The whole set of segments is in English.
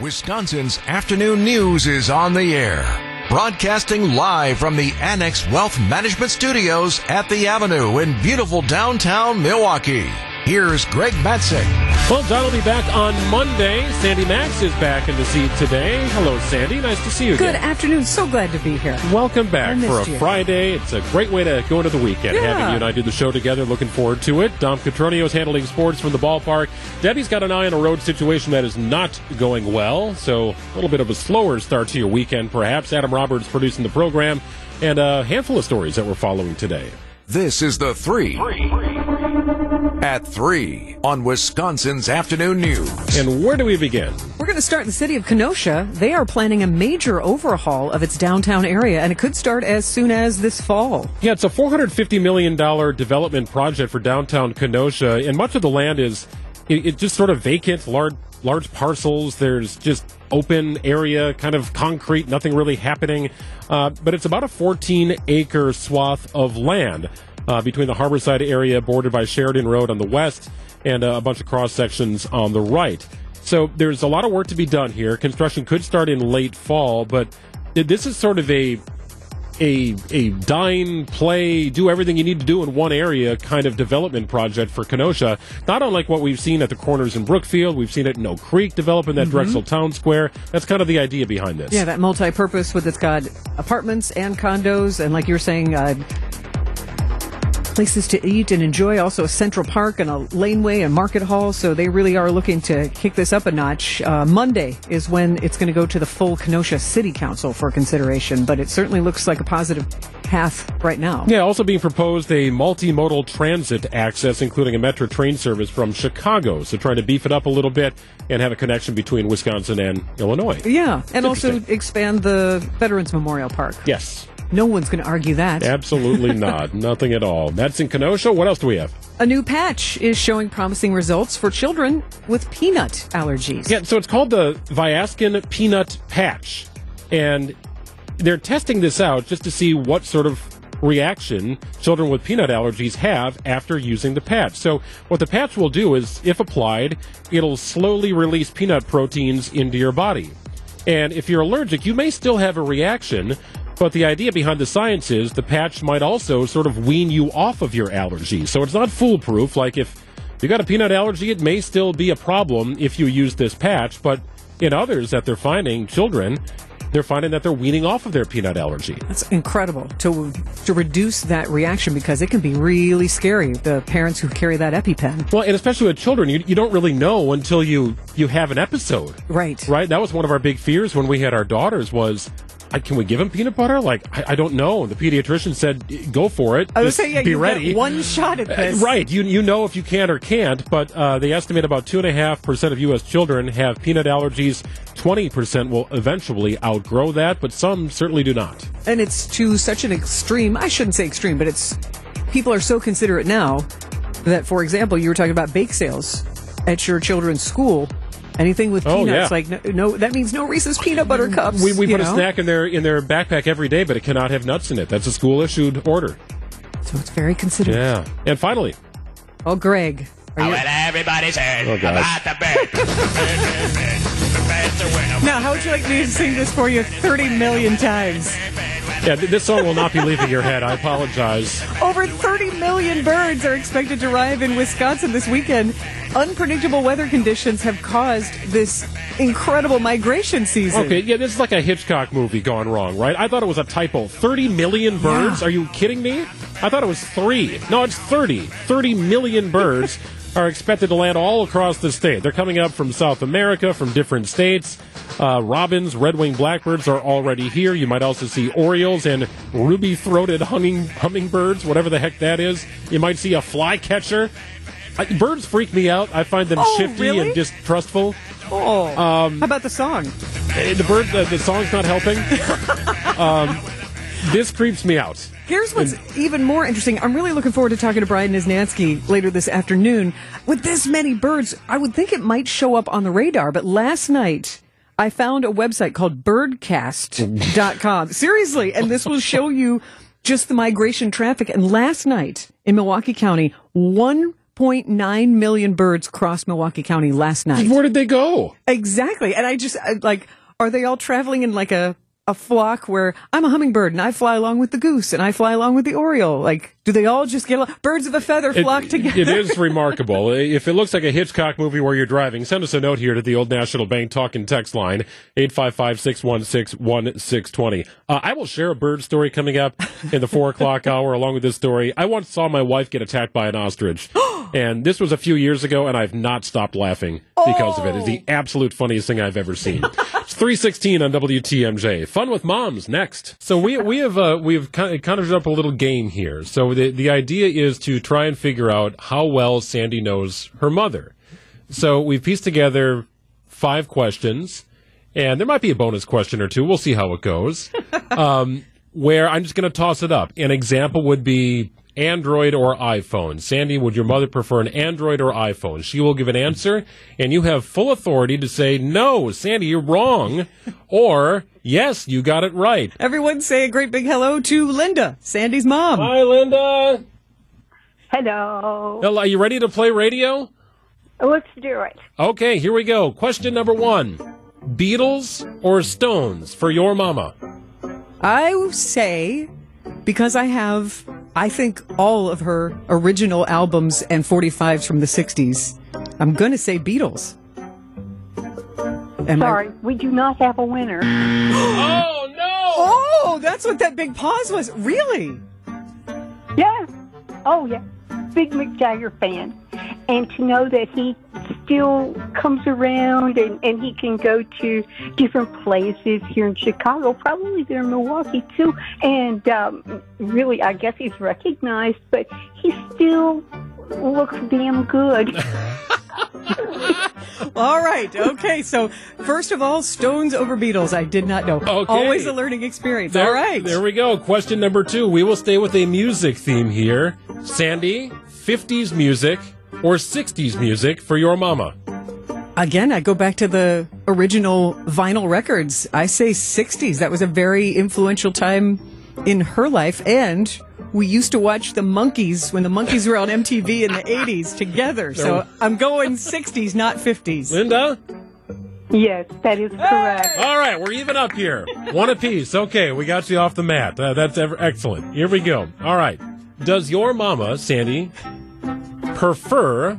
Wisconsin's afternoon news is on the air. Broadcasting live from the Annex Wealth Management Studios at the Avenue in beautiful downtown Milwaukee. Here's Greg Matzek. Well, John will be back on Monday. Sandy Max is back in the seat today. Hello, Sandy. Nice to see you again. Good again. afternoon. So glad to be here. Welcome back for a you. Friday. It's a great way to go into the weekend, Yeah. having you and I do the show together. Looking forward to it. Dom Catronio is handling sports from the ballpark. Debbie's got an eye on a road situation that is not going well, so a little bit of a slower start to your weekend, perhaps. Adam Roberts producing the program, and a handful of stories that we're following today. This is the three at three on Wisconsin's afternoon news. And where do we begin? We're going to start in the city of Kenosha. They are planning a major overhaul of its downtown area, and it could start as soon as this fall. Yeah, it's a $450 million development project for downtown Kenosha, and much of the land is it, it just sort of vacant, large, large parcels. There's just open area, kind of concrete, nothing really happening. Uh, but it's about a 14 acre swath of land uh, between the Harborside area bordered by Sheridan Road on the west and uh, a bunch of cross sections on the right. So there's a lot of work to be done here. Construction could start in late fall, but this is sort of a a a dine, play, do everything you need to do in one area kind of development project for Kenosha. Not unlike what we've seen at the corners in Brookfield. We've seen it in Oak Creek developing that Drexel Town Square. That's kind of the idea behind this. Yeah, that multi-purpose with it's got apartments and condos, and like you were saying, uh, places to eat and enjoy. Also, a central park and a laneway and market hall. So they really are looking to kick this up a notch. Uh, Monday is when it's going to go to the full Kenosha City Council for consideration, but it certainly looks like a positive path right now. Yeah, also being proposed a multimodal transit access, including a metro train service from Chicago. So trying to beef it up a little bit and have a connection between Wisconsin and Illinois. Yeah, and also expand the Veterans Memorial Park. Yes, No one's going to argue that. absolutely not. Nothing at all. That's in Kenosha. What else do we have? A new patch is showing promising results for children with peanut allergies. Yeah, so it's called the Viaskin Peanut Patch. And they're testing this out just to see what sort of reaction children with peanut allergies have after using the patch. So what the patch will do is, if applied, it'll slowly release peanut proteins into your body. And if you're allergic, you may still have a reaction, but the idea behind the science is the patch might also sort of wean you off of your allergy. So it's not foolproof. Like if you got a peanut allergy, it may still be a problem if you use this patch, but in others that they're finding, children, they're finding that they're weaning off of their peanut allergy. That's incredible to to reduce that reaction because it can be really scary. The parents who carry that EpiPen. Well, and especially with children, you, you don't really know until you you have an episode. Right. Right? That was one of our big fears when we had our daughters was, I, can we give him peanut butter? Like, I, I don't know. The pediatrician said, go for it. I was saying, yeah, be you ready. one shot at Uh, this. Right. You, you know if you can or can't, but uh, they estimate about 2.5% of U.S. children have peanut allergies. 20% will eventually outgrow that, but some certainly do not. And it's to such an extreme. I shouldn't say extreme, but it's people are so considerate now that, for example, you were talking about bake sales at your children's school. Anything with Oh, peanuts, yeah. like no, no, that means no Reese's peanut butter cups. We, we you put a snack in their in their backpack every day, but it cannot have nuts in it. That's a school issued order. so it's very considerate. Yeah. And finally, Oh, Greg, are you, Well, everybody's heard Oh, about the bird. bird, bird, bird. Bird's now how would you like me to sing this for you thirty million times? yeah, th- this song will not be leaving your head. I apologize. Over 30 million birds are expected to arrive in Wisconsin this weekend. Unpredictable weather conditions have caused this incredible migration season. Okay, yeah, this is like a Hitchcock movie gone wrong, right? I thought it was a typo. 30 million birds? Yeah. Are you kidding me? I thought it was three. No, it's 30. 30 million birds are expected to land all across the state. They're coming up from South America, from different states. Uh, robins, red-winged blackbirds are already here. You might also see orioles and ruby-throated humming, hummingbirds, whatever the heck that is. You might see a flycatcher. Birds freak me out. I find them Oh, shifty really? and distrustful. Oh. Um, How about the song? Eh, The bird, the, the song's not helping. um, this creeps me out. Here's what's even more interesting. I'm really looking forward to talking to Brian Niznansky later this afternoon. With this many birds, I would think it might show up on the radar, but last night I found a website called birdcast.com. Seriously, and this will show you just the migration traffic. And last night in Milwaukee County, 1 6.9 million birds crossed Milwaukee County last night. Where did they go? Exactly. And I just like, are they all traveling in like a, a flock where I'm a hummingbird and I fly along with the goose and I fly along with the oriole? Like, do they all just get along? Birds of a feather flock It- together. It is remarkable. If it looks like a Hitchcock movie where you're driving, send us a note here to the Old National Bank talk and text line, 855-616-1620. Uh, I will share a bird story coming up in the 4 o'clock hour along with this story. I once saw my wife get attacked by an ostrich. and this was a few years ago, and I've not stopped laughing because of it. It's the absolute funniest thing I've ever seen. it's 316 on WTMJ. Fun with moms next. So we, we have, uh, we've kind of conjured up a little game here. So the, the idea is to try and figure out how well Sandy knows her mother. So we've pieced together five questions, and there might be a bonus question or two. We'll see how it goes. um, where I'm just going to toss it up. An example would be Android or iPhone. Sandy, would your mother prefer an Android or iPhone? She will give an answer, and you have full authority to say, no, Sandy, you're wrong, or yes, you got it right. Everyone say a great big hello to Linda, Sandy's mom. Hi, Linda. Hello. Hello, Are you ready to play radio? Let's do it. Okay, here we go. Question number one Beatles or Stones for your mama? I say because I have, I think, all of her original albums and 45s from the 60s, I'm going to say Beatles. Am I- Sorry, we do not have a winner. Oh, no! Oh, that's what that big pause was. Really? Yeah. Oh, yeah. Big Mick Jagger fan. And to know that he still comes around and, and he can go to different places here in Chicago, probably there in Milwaukee too. And um, really, I guess he's recognized, but he still looks damn good. All right. Okay. So, first of all, Stones over Beatles. I did not know. Okay. Always a learning experience. There, all right. There we go. Question number two. We will stay with a music theme here. Sandy, 50s music or 60s music for your mama? Again, I go back to the original vinyl records. I say 60s. That was a very influential time in her life. And we used to watch the Monkees when the Monkees were on MTV in the 80s together. So I'm going 60s, not 50s. Linda? yes, that is correct. All right, we're even up here. One apiece. Okay, we got you off the mat. Uh, that's ever excellent. Here we go. All right. Does your mama, Sandy, prefer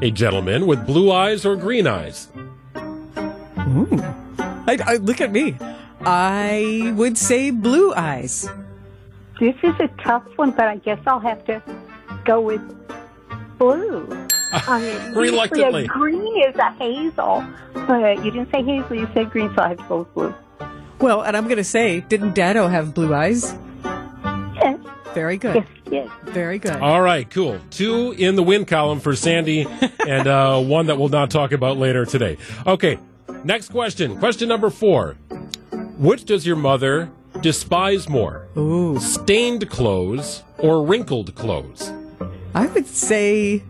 a gentleman with blue eyes or green eyes? Hmm. I, I, look at me. I would say blue eyes. This is a tough one, but I guess I'll have to go with blue. I mean, Reluctantly. green is a hazel, but you didn't say hazel, you said green, so I have to go with blue. Well, and I'm going to say, didn't Dado have blue eyes? Yes, Very good. yes, yes. Very good. All right, cool. Two in the win column for Sandy, and uh, one that we'll not talk about later today. Okay, next question. Question number four. Which does your mother despise more? Ooh. Stained clothes or wrinkled clothes? I would say,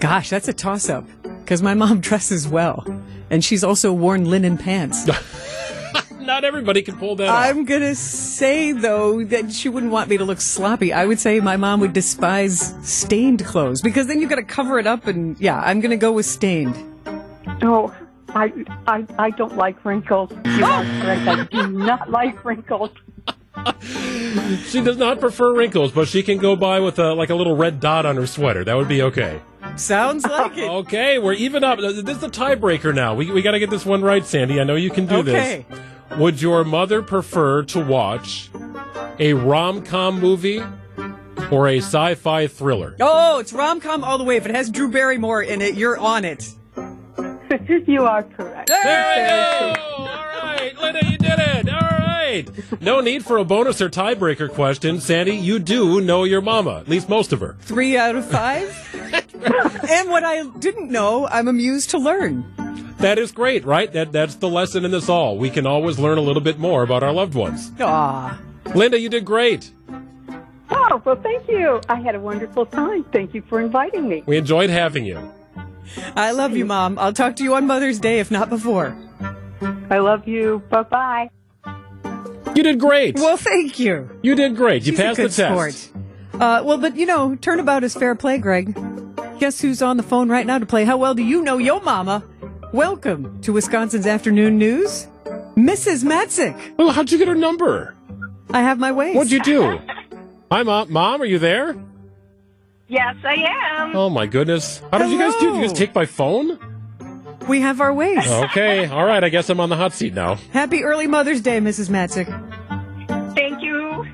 gosh, that's a toss up because my mom dresses well. And she's also worn linen pants. Not everybody can pull that off. I'm going to say, though, that she wouldn't want me to look sloppy. I would say my mom would despise stained clothes because then you've got to cover it up. And yeah, I'm going to go with stained. Oh, I, I, I don't like wrinkles. You are correct. I do not like wrinkles. She does not prefer wrinkles, but she can go by with a, like a little red dot on her sweater. That would be okay. Sounds like it. Okay, we're even up. This is the tiebreaker now. We, we got to get this one right, Sandy. I know you can do Okay. this. Would your mother prefer to watch a rom com movie or a sci fi thriller? Oh, it's rom com all the way. If it has Drew Barrymore in it, you're on it. you are correct. There we go! All right, Linda, you did it. All right. No need for a bonus or tiebreaker question. Sandy, you do know your mama, at least most of her. Three out of five. and what I didn't know, I'm amused to learn. That is great, right? That That's the lesson in this all. We can always learn a little bit more about our loved ones. Ah. Linda, you did great. Oh, well, thank you. I had a wonderful time. Thank you for inviting me. We enjoyed having you. I love you, Mom. I'll talk to you on Mother's Day, if not before. I love you. Bye bye. You did great. Well, thank you. You did great. You She's a passed the test. sport. Uh, well, but you know, turnabout is fair play, Greg. Guess who's on the phone right now to play How Well Do You Know Your Mama? Welcome to Wisconsin's Afternoon News, Mrs. Matzek. Well, how'd you get her number? I have my ways. What'd you do? Hi, mom. Mom, are you there? Yes, I am. Oh my goodness! How did you guys do? Did you just take my phone? We have our ways. Okay, all right. I guess I'm on the hot seat now. Happy early Mother's Day, Mrs. Matzek. Thank you.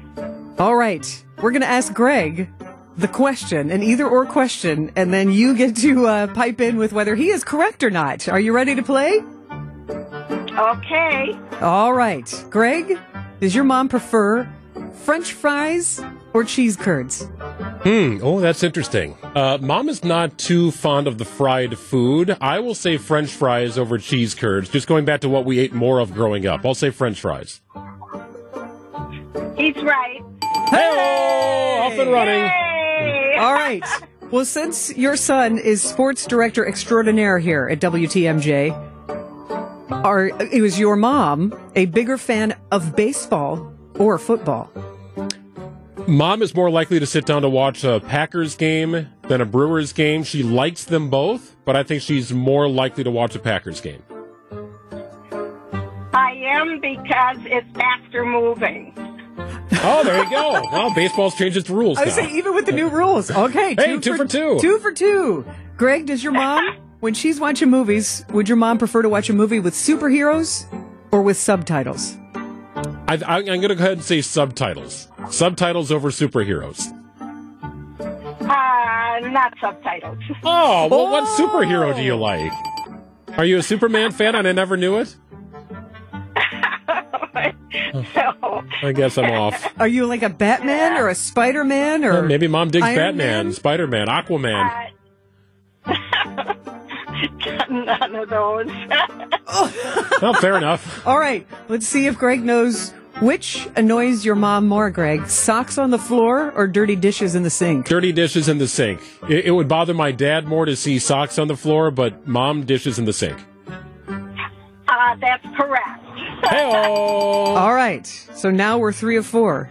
All right. We're going to ask Greg the question, an either or question, and then you get to uh, pipe in with whether he is correct or not. Are you ready to play? Okay. All right. Greg, does your mom prefer French fries or cheese curds? Hmm. Oh, that's interesting. Uh, Mom is not too fond of the fried food. I will say French fries over cheese curds. Just going back to what we ate more of growing up. I'll say French fries. He's right. Hey, off and running. Hey. All right. Well, since your son is sports director extraordinaire here at WTMJ, are it was your mom a bigger fan of baseball or football? Mom is more likely to sit down to watch a Packers game than a Brewers game. She likes them both, but I think she's more likely to watch a Packers game. I am because it's faster moving. Oh, there you go. Well, baseball's changed its rules I now. was saying even with the new rules. Okay, Hey, two for two. Two for two. Greg, does your mom, when she's watching movies, would your mom prefer to watch a movie with superheroes or with subtitles? I, I, I'm going to go ahead and say subtitles. Subtitles over superheroes. Uh, not subtitles. Oh, well, what superhero do you like? Are you a Superman fan and I never knew it? so, I guess I'm off. Are you like a Batman or a Spider Man or Maybe mom digs Iron Batman, Man? Spider Man, Aquaman. uh, none of those. Well, fair enough. All right, let's see if Greg knows which annoys your mom more, Greg. Socks on the floor or dirty dishes in the sink? Dirty dishes in the sink. It, it would bother my dad more to see socks on the floor, but mom dishes in the sink. Uh, that's correct. Hey, All right, so now we're three of four.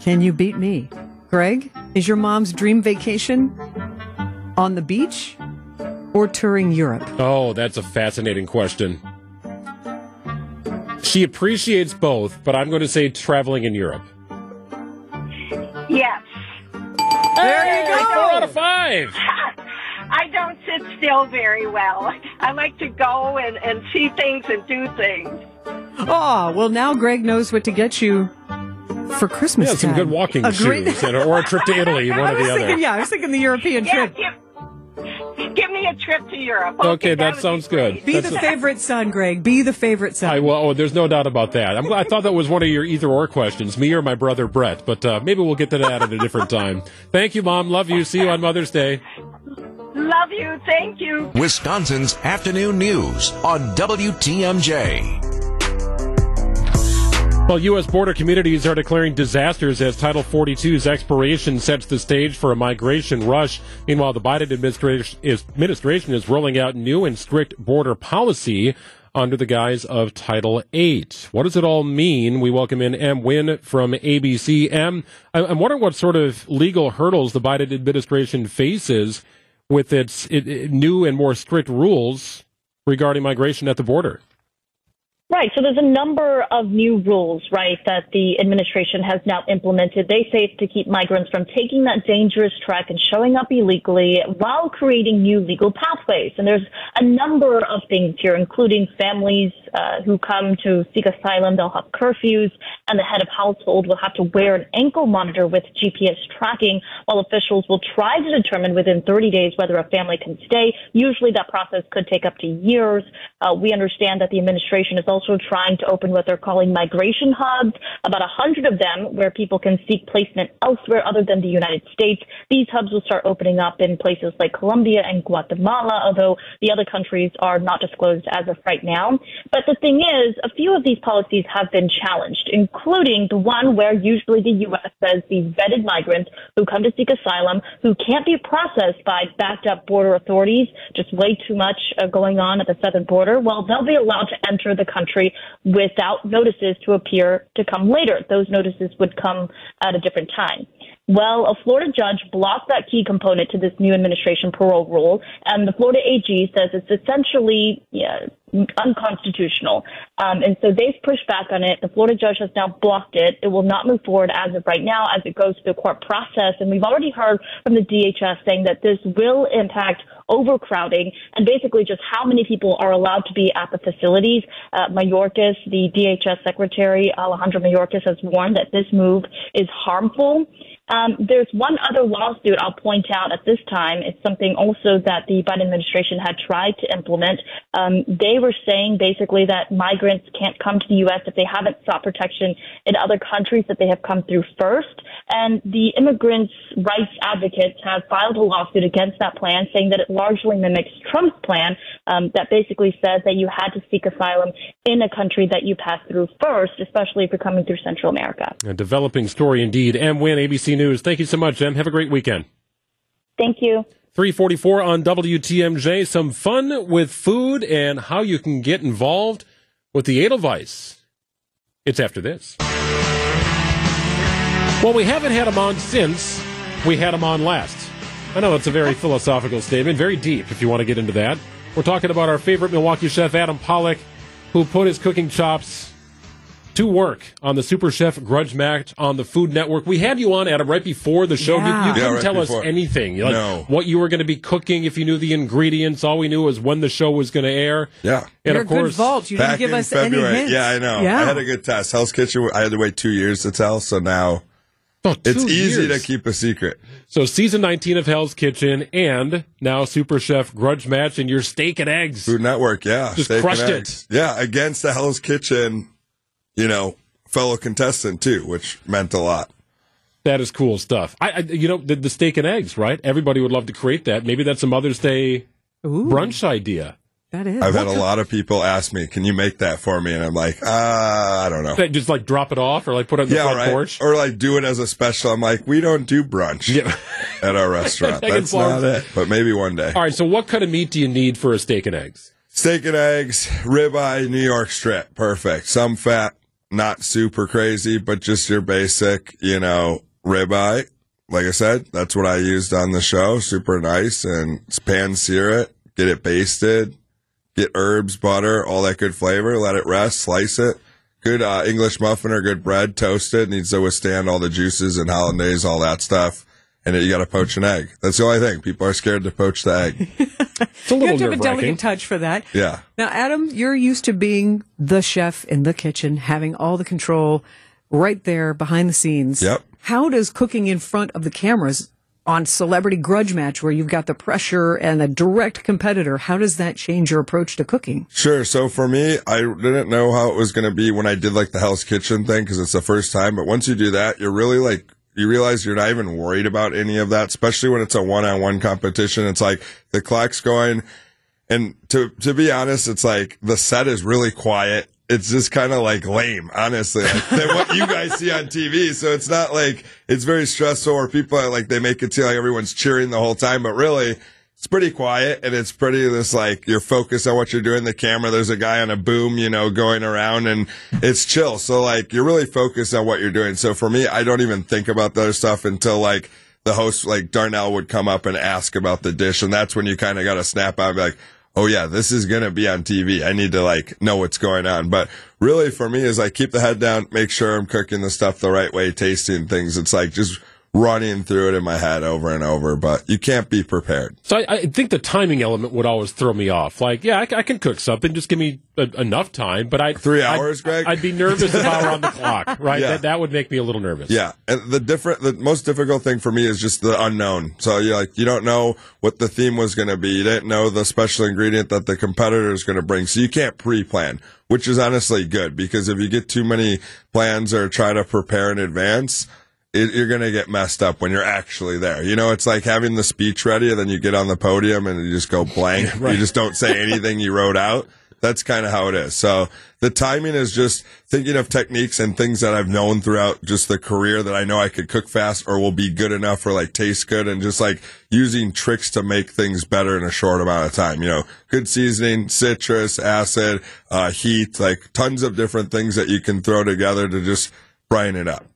Can you beat me? Greg, is your mom's dream vacation on the beach or touring Europe? Oh, that's a fascinating question. She appreciates both, but I'm going to say traveling in Europe. Yes. There you Four out of five. I don't sit still very well. I like to go and, and see things and do things. Oh, well, now Greg knows what to get you for Christmas Yeah, some time. good walking A great- shoes, and- or a trip to Italy, one I or was the thinking, other. yeah, I was thinking the European Yeah, trip. give, give me a trip to Europe. Okay, that would be sounds great. good. Be That's the a- favorite son, Greg. Be the favorite son. I, well, oh, there's no doubt about that. I'm, I thought that was one of your either or questions, me or my brother Brett, but uh, maybe we'll get to that at a different time. Thank you, Mom. Love you. See you on Mother's Day. Love you. Thank you. Wisconsin's afternoon news on WTMJ. Well, U.S. border communities are declaring disasters as Title 42's expiration sets the stage for a migration rush. Meanwhile, the Biden administration is, administration is rolling out new and strict border policy under the guise of Title 8. What does it all mean? We welcome in Em Nguyen from ABC. Em, I- I'm wondering what sort of legal hurdles the Biden administration faces with its it, it- new and more strict rules regarding migration at the border. Right. So there's a number of new rules, right, that the administration has now implemented. They say it's to keep migrants from taking that dangerous trek and showing up illegally while creating new legal pathways. And there's a number of things here, including families uh, who come to seek asylum. They'll have curfews, and the head of household will have to wear an ankle monitor with GPS tracking, while officials will try to determine within 30 days whether a family can stay. Usually that process could take up to years. Uh, we understand that the administration is also trying to open what they're calling migration hubs, about a hundred of them where people can seek placement elsewhere other than the United States. These hubs will start opening up in places like Colombia and Guatemala, although the other countries are not disclosed as of right now. But the thing is, a few of these policies have been challenged, including the one where usually the U.S. says these vetted migrants who come to seek asylum, who can't be processed by backed up border authorities, just way too much uh, going on at the southern border, well, they'll be allowed to enter the country without notices to appear to come later. Those notices would come at a different time. Well, a Florida judge blocked that key component to this new administration parole rule, and the Florida AG says it's essentially yeah, unconstitutional. Um, and so they've pushed back on it. The Florida judge has now blocked it. It will not move forward as of right now as it goes through the court process. And we've already heard from the DHS saying that this will impact overcrowding and basically just how many people are allowed to be at the facilities. Uh, Mayorkas, the DHS secretary, Alejandro Mayorkas, has warned that this move is harmful. Um, there's one other lawsuit I'll point out at this time. It's something also that the Biden administration had tried to implement. Um, they were saying basically that migrants can't come to the U.S. if they haven't sought protection in other countries that they have come through first. And the immigrants' rights advocates have filed a lawsuit against that plan, saying that it largely mimics Trump's plan um, that basically says that you had to seek asylum in a country that you passed through first, especially if you're coming through Central America. A developing story indeed. Em Nguyen, ABC News. Thank you so much, Em. Have a great weekend. Thank you. 344 on WTMJ. Some fun with food and how you can get involved with the Edelweiss. It's after this. Well, we haven't had him on since we had him on last. I know it's a very philosophical statement, very deep if you want to get into that. We're talking about our favorite Milwaukee chef, Adam Pawlak, who put his cooking chops to work on the Super Chef Grudge Match on the Food Network. We had you on, Adam, right before the show. You- Yeah. You, Yeah, couldn't right tell before. us anything. Like No. what you were going to be cooking, if you knew the ingredients. All we knew was when the show was going to air. Yeah. And You're of a good course, vault. You didn't Back give in us February. any hints. Yeah, I know. Yeah. I had a good test. Hell's Kitchen, I had to wait two years to tell, so now oh, it's two easy years. to keep a secret. So season 19 of Hell's Kitchen and now Super Chef Grudge Match and your steak and eggs. Food Network, yeah. Just steak and crushed it. eggs. Yeah, against the Hell's Kitchen, you know, fellow contestant too, which meant a lot. That is cool stuff. I, I you know, the, the steak and eggs, right? Everybody would love to create that. Maybe that's a Mother's Day Ooh, brunch idea. that is. I've had a lot of people ask me, "Can you make that for me?" And I'm like, "Ah, I don't know." That Just like drop it off or like put it on the Yeah, front right. porch. Or like do it as a special. I'm like, we don't do brunch Yeah. at our restaurant. That's not it. But maybe one day. All right. So what kind of meat do you need for a steak and eggs? Steak and eggs, ribeye, New York strip. Perfect. Some fat, not super crazy, but just your basic, you know, ribeye. Like I said, that's what I used on the show. Super nice and pan sear it, get it basted, get herbs, butter, all that good flavor, let it rest, slice it. Good uh, English muffin or good bread, toasted, needs to withstand all the juices and hollandaise, all that stuff. And you got to poach an egg. That's the only thing. People are scared to poach the egg. It's a little You have to have a delicate touch for that. Yeah. Now, Adam, you're used to being the chef in the kitchen, having all the control right there behind the scenes. Yep. How does cooking in front of the cameras on Celebrity Grudge Match, where you've got the pressure and a direct competitor, how does that change your approach to cooking? Sure. So for me, I didn't know how it was going to be when I did like the Hell's Kitchen thing because it's the first time. But once you do that, you're really like, you realize you're not even worried about any of that, especially when it's a one on one competition. It's like the clock's going. And to, to be honest, it's like the set is really quiet. It's just kind of like lame, honestly, like, than what you guys see on TV. So it's not like it's very stressful or people are like, they make it seem like everyone's cheering the whole time, but really it's pretty quiet and it's pretty this like you're focused on what you're doing. The camera, there's a guy on a boom, you know, going around and it's chill. So like you're really focused on what you're doing. So for me, I don't even think about the other stuff until like the host, like Darnell would come up and ask about the dish. And that's when you kind of got to snap out and be like, Oh yeah, this is going to be on TV. I need to like know what's going on. But really for me is like keep the head down, make sure I'm cooking the stuff the right way, tasting things. It's like just running through it in my head over and over, but you can't be prepared. So I, I think the timing element would always throw me off. Like, yeah, I can cook something. Just give me a, enough time. But I Three I'd- hours, Greg? I'd be nervous if I were on the clock. Right? Yeah. That that would make me a little nervous. Yeah, and the different, the most difficult thing for me is just the unknown. So you like you don't know what the theme was going to be. You didn't know the special ingredient that the competitor is going to bring, so you can't pre-plan, which is honestly good because if you get too many plans or try to prepare in advance. It, you're gonna get messed up when you're actually there. You know, it's like having the speech ready, and then you get on the podium and you just go blank. You just don't say anything you wrote out. That's kind of how it is. So the timing is just thinking of techniques and things that I've known throughout just the career that I know I could cook fast or will be good enough or like taste good and just like using tricks to make things better in a short amount of time. You know, good seasoning, citrus, acid, uh, heat, like tons of different things that you can throw together to just brighten it up.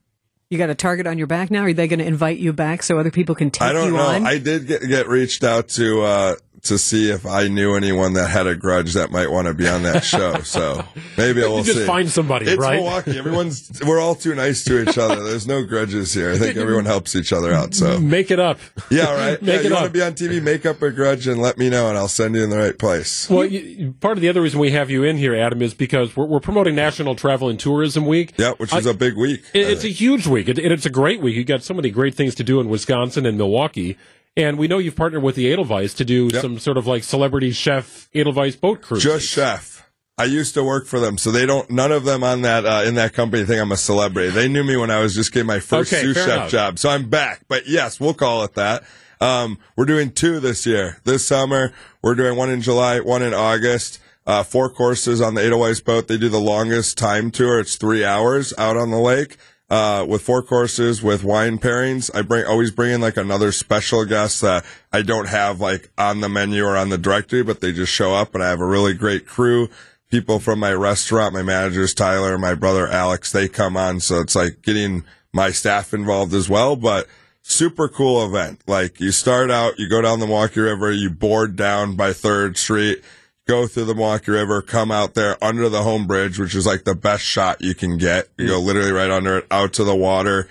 You got a target on your back now? Are they going to invite you back so other people can take you on? I don't know. I did get, get reached out to uh, to see if I knew anyone that had a grudge that might want to be on that show. So maybe we'll just see. find somebody, it's right? Milwaukee. Everyone's we're all too nice to each other. There's no grudges here. I think everyone helps each other out. So Make it up. yeah, right. Make yeah, it you want to be on TV? Make up a grudge and let me know, and I'll send you in the right place. Well, you, part of the other reason we have you in here, Adam, is because we're, we're promoting National Travel and Tourism Week. Yeah, which is I- a big week. It- It's a huge week, and it's a great week. You got so many great things to do in Wisconsin and Milwaukee, and we know you've partnered with the Edelweiss to do Yep. some sort of like celebrity chef Edelweiss boat cruise. just chef. I used to work for them, so they don't. None of them on that uh, in that company think I'm a celebrity. They knew me when I was just getting my first Okay, sous chef enough. job, so I'm back. But yes, we'll call it that. Um, we're doing two this year. This summer, we're doing one in July, one in August. Uh, four courses on the Edelweiss boat. They do the longest time tour. It's three hours out on the lake. Uh, with four courses with wine pairings. I bring, always bring in like another special guest that I don't have like on the menu or on the directory, but they just show up and I have a really great crew. People from my restaurant, my managers, Tyler, my brother Alex, they come on. So it's like getting my staff involved as well, but super cool event. Like you start out, you go down the Milwaukee River, you board down by Third Street, go through the Milwaukee River, come out there under the Hoan bridge, which is like the best shot you can get. You go literally right under it, out to the water.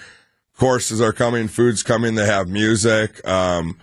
Courses are coming, food's coming, they have music. Um,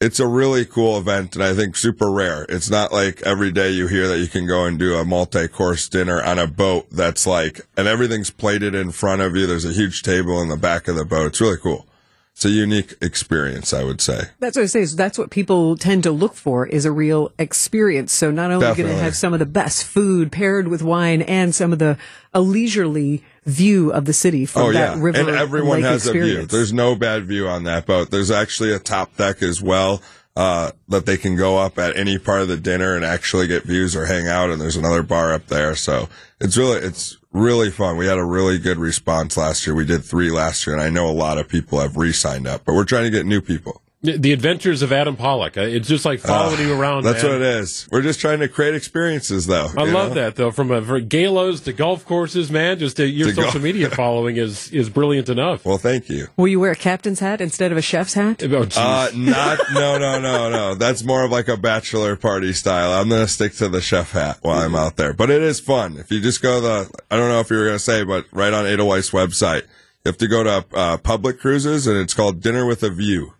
it's a really cool event and I think super rare. It's not like every day you hear that you can go and do a multi-course dinner on a boat that's like, and everything's plated in front of you. There's a huge table in the back of the boat. It's really cool. It's a unique experience, I would say. That's what I say. So that's what people tend to look for is a real experience. So not only going to have some of the best food paired with wine and some of the a leisurely view of the city from Oh that yeah, river and everyone has a view. There's no bad view on that boat. There's actually a top deck as well uh, that they can go up at any part of the dinner and actually get views or hang out. And there's another bar up there, so it's really it's really fun. We had a really good response last year. We did three last year, and I know a lot of people have re-signed up, but we're trying to get new people. The the Adventures of Adam Pawlak. Uh, It's just like following you around. That's man. what it is. We're just trying to create experiences, though. I love know? that though. From a, for galas to golf courses, man. Just uh, your To social golf- media following is is brilliant enough. Well, thank you. Will you wear a captain's hat instead of a chef's hat? Oh. Uh, not, no, no, no, no. That's more of like a bachelor party style. I'm going to stick to the chef hat while I'm out there. But it is fun. If you just go the, I don't know if you were going to say, but right on Edelweiss website, you have to go to uh, public cruises and it's called Dinner with a View.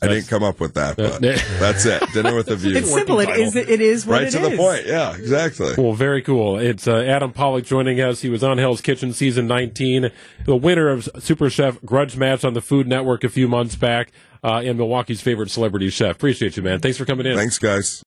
I didn't come up with that, but that's it. Dinner with a View. It's simple. It is. It is what right it to the point. Yeah, exactly. Well, very cool. It's uh, Adam Pawlak joining us. He was on Hell's Kitchen season 19, the winner of Super Chef Grudge Match on the Food Network a few months back, uh, and Milwaukee's favorite celebrity chef. Appreciate you, man. Thanks for coming in. Thanks, guys.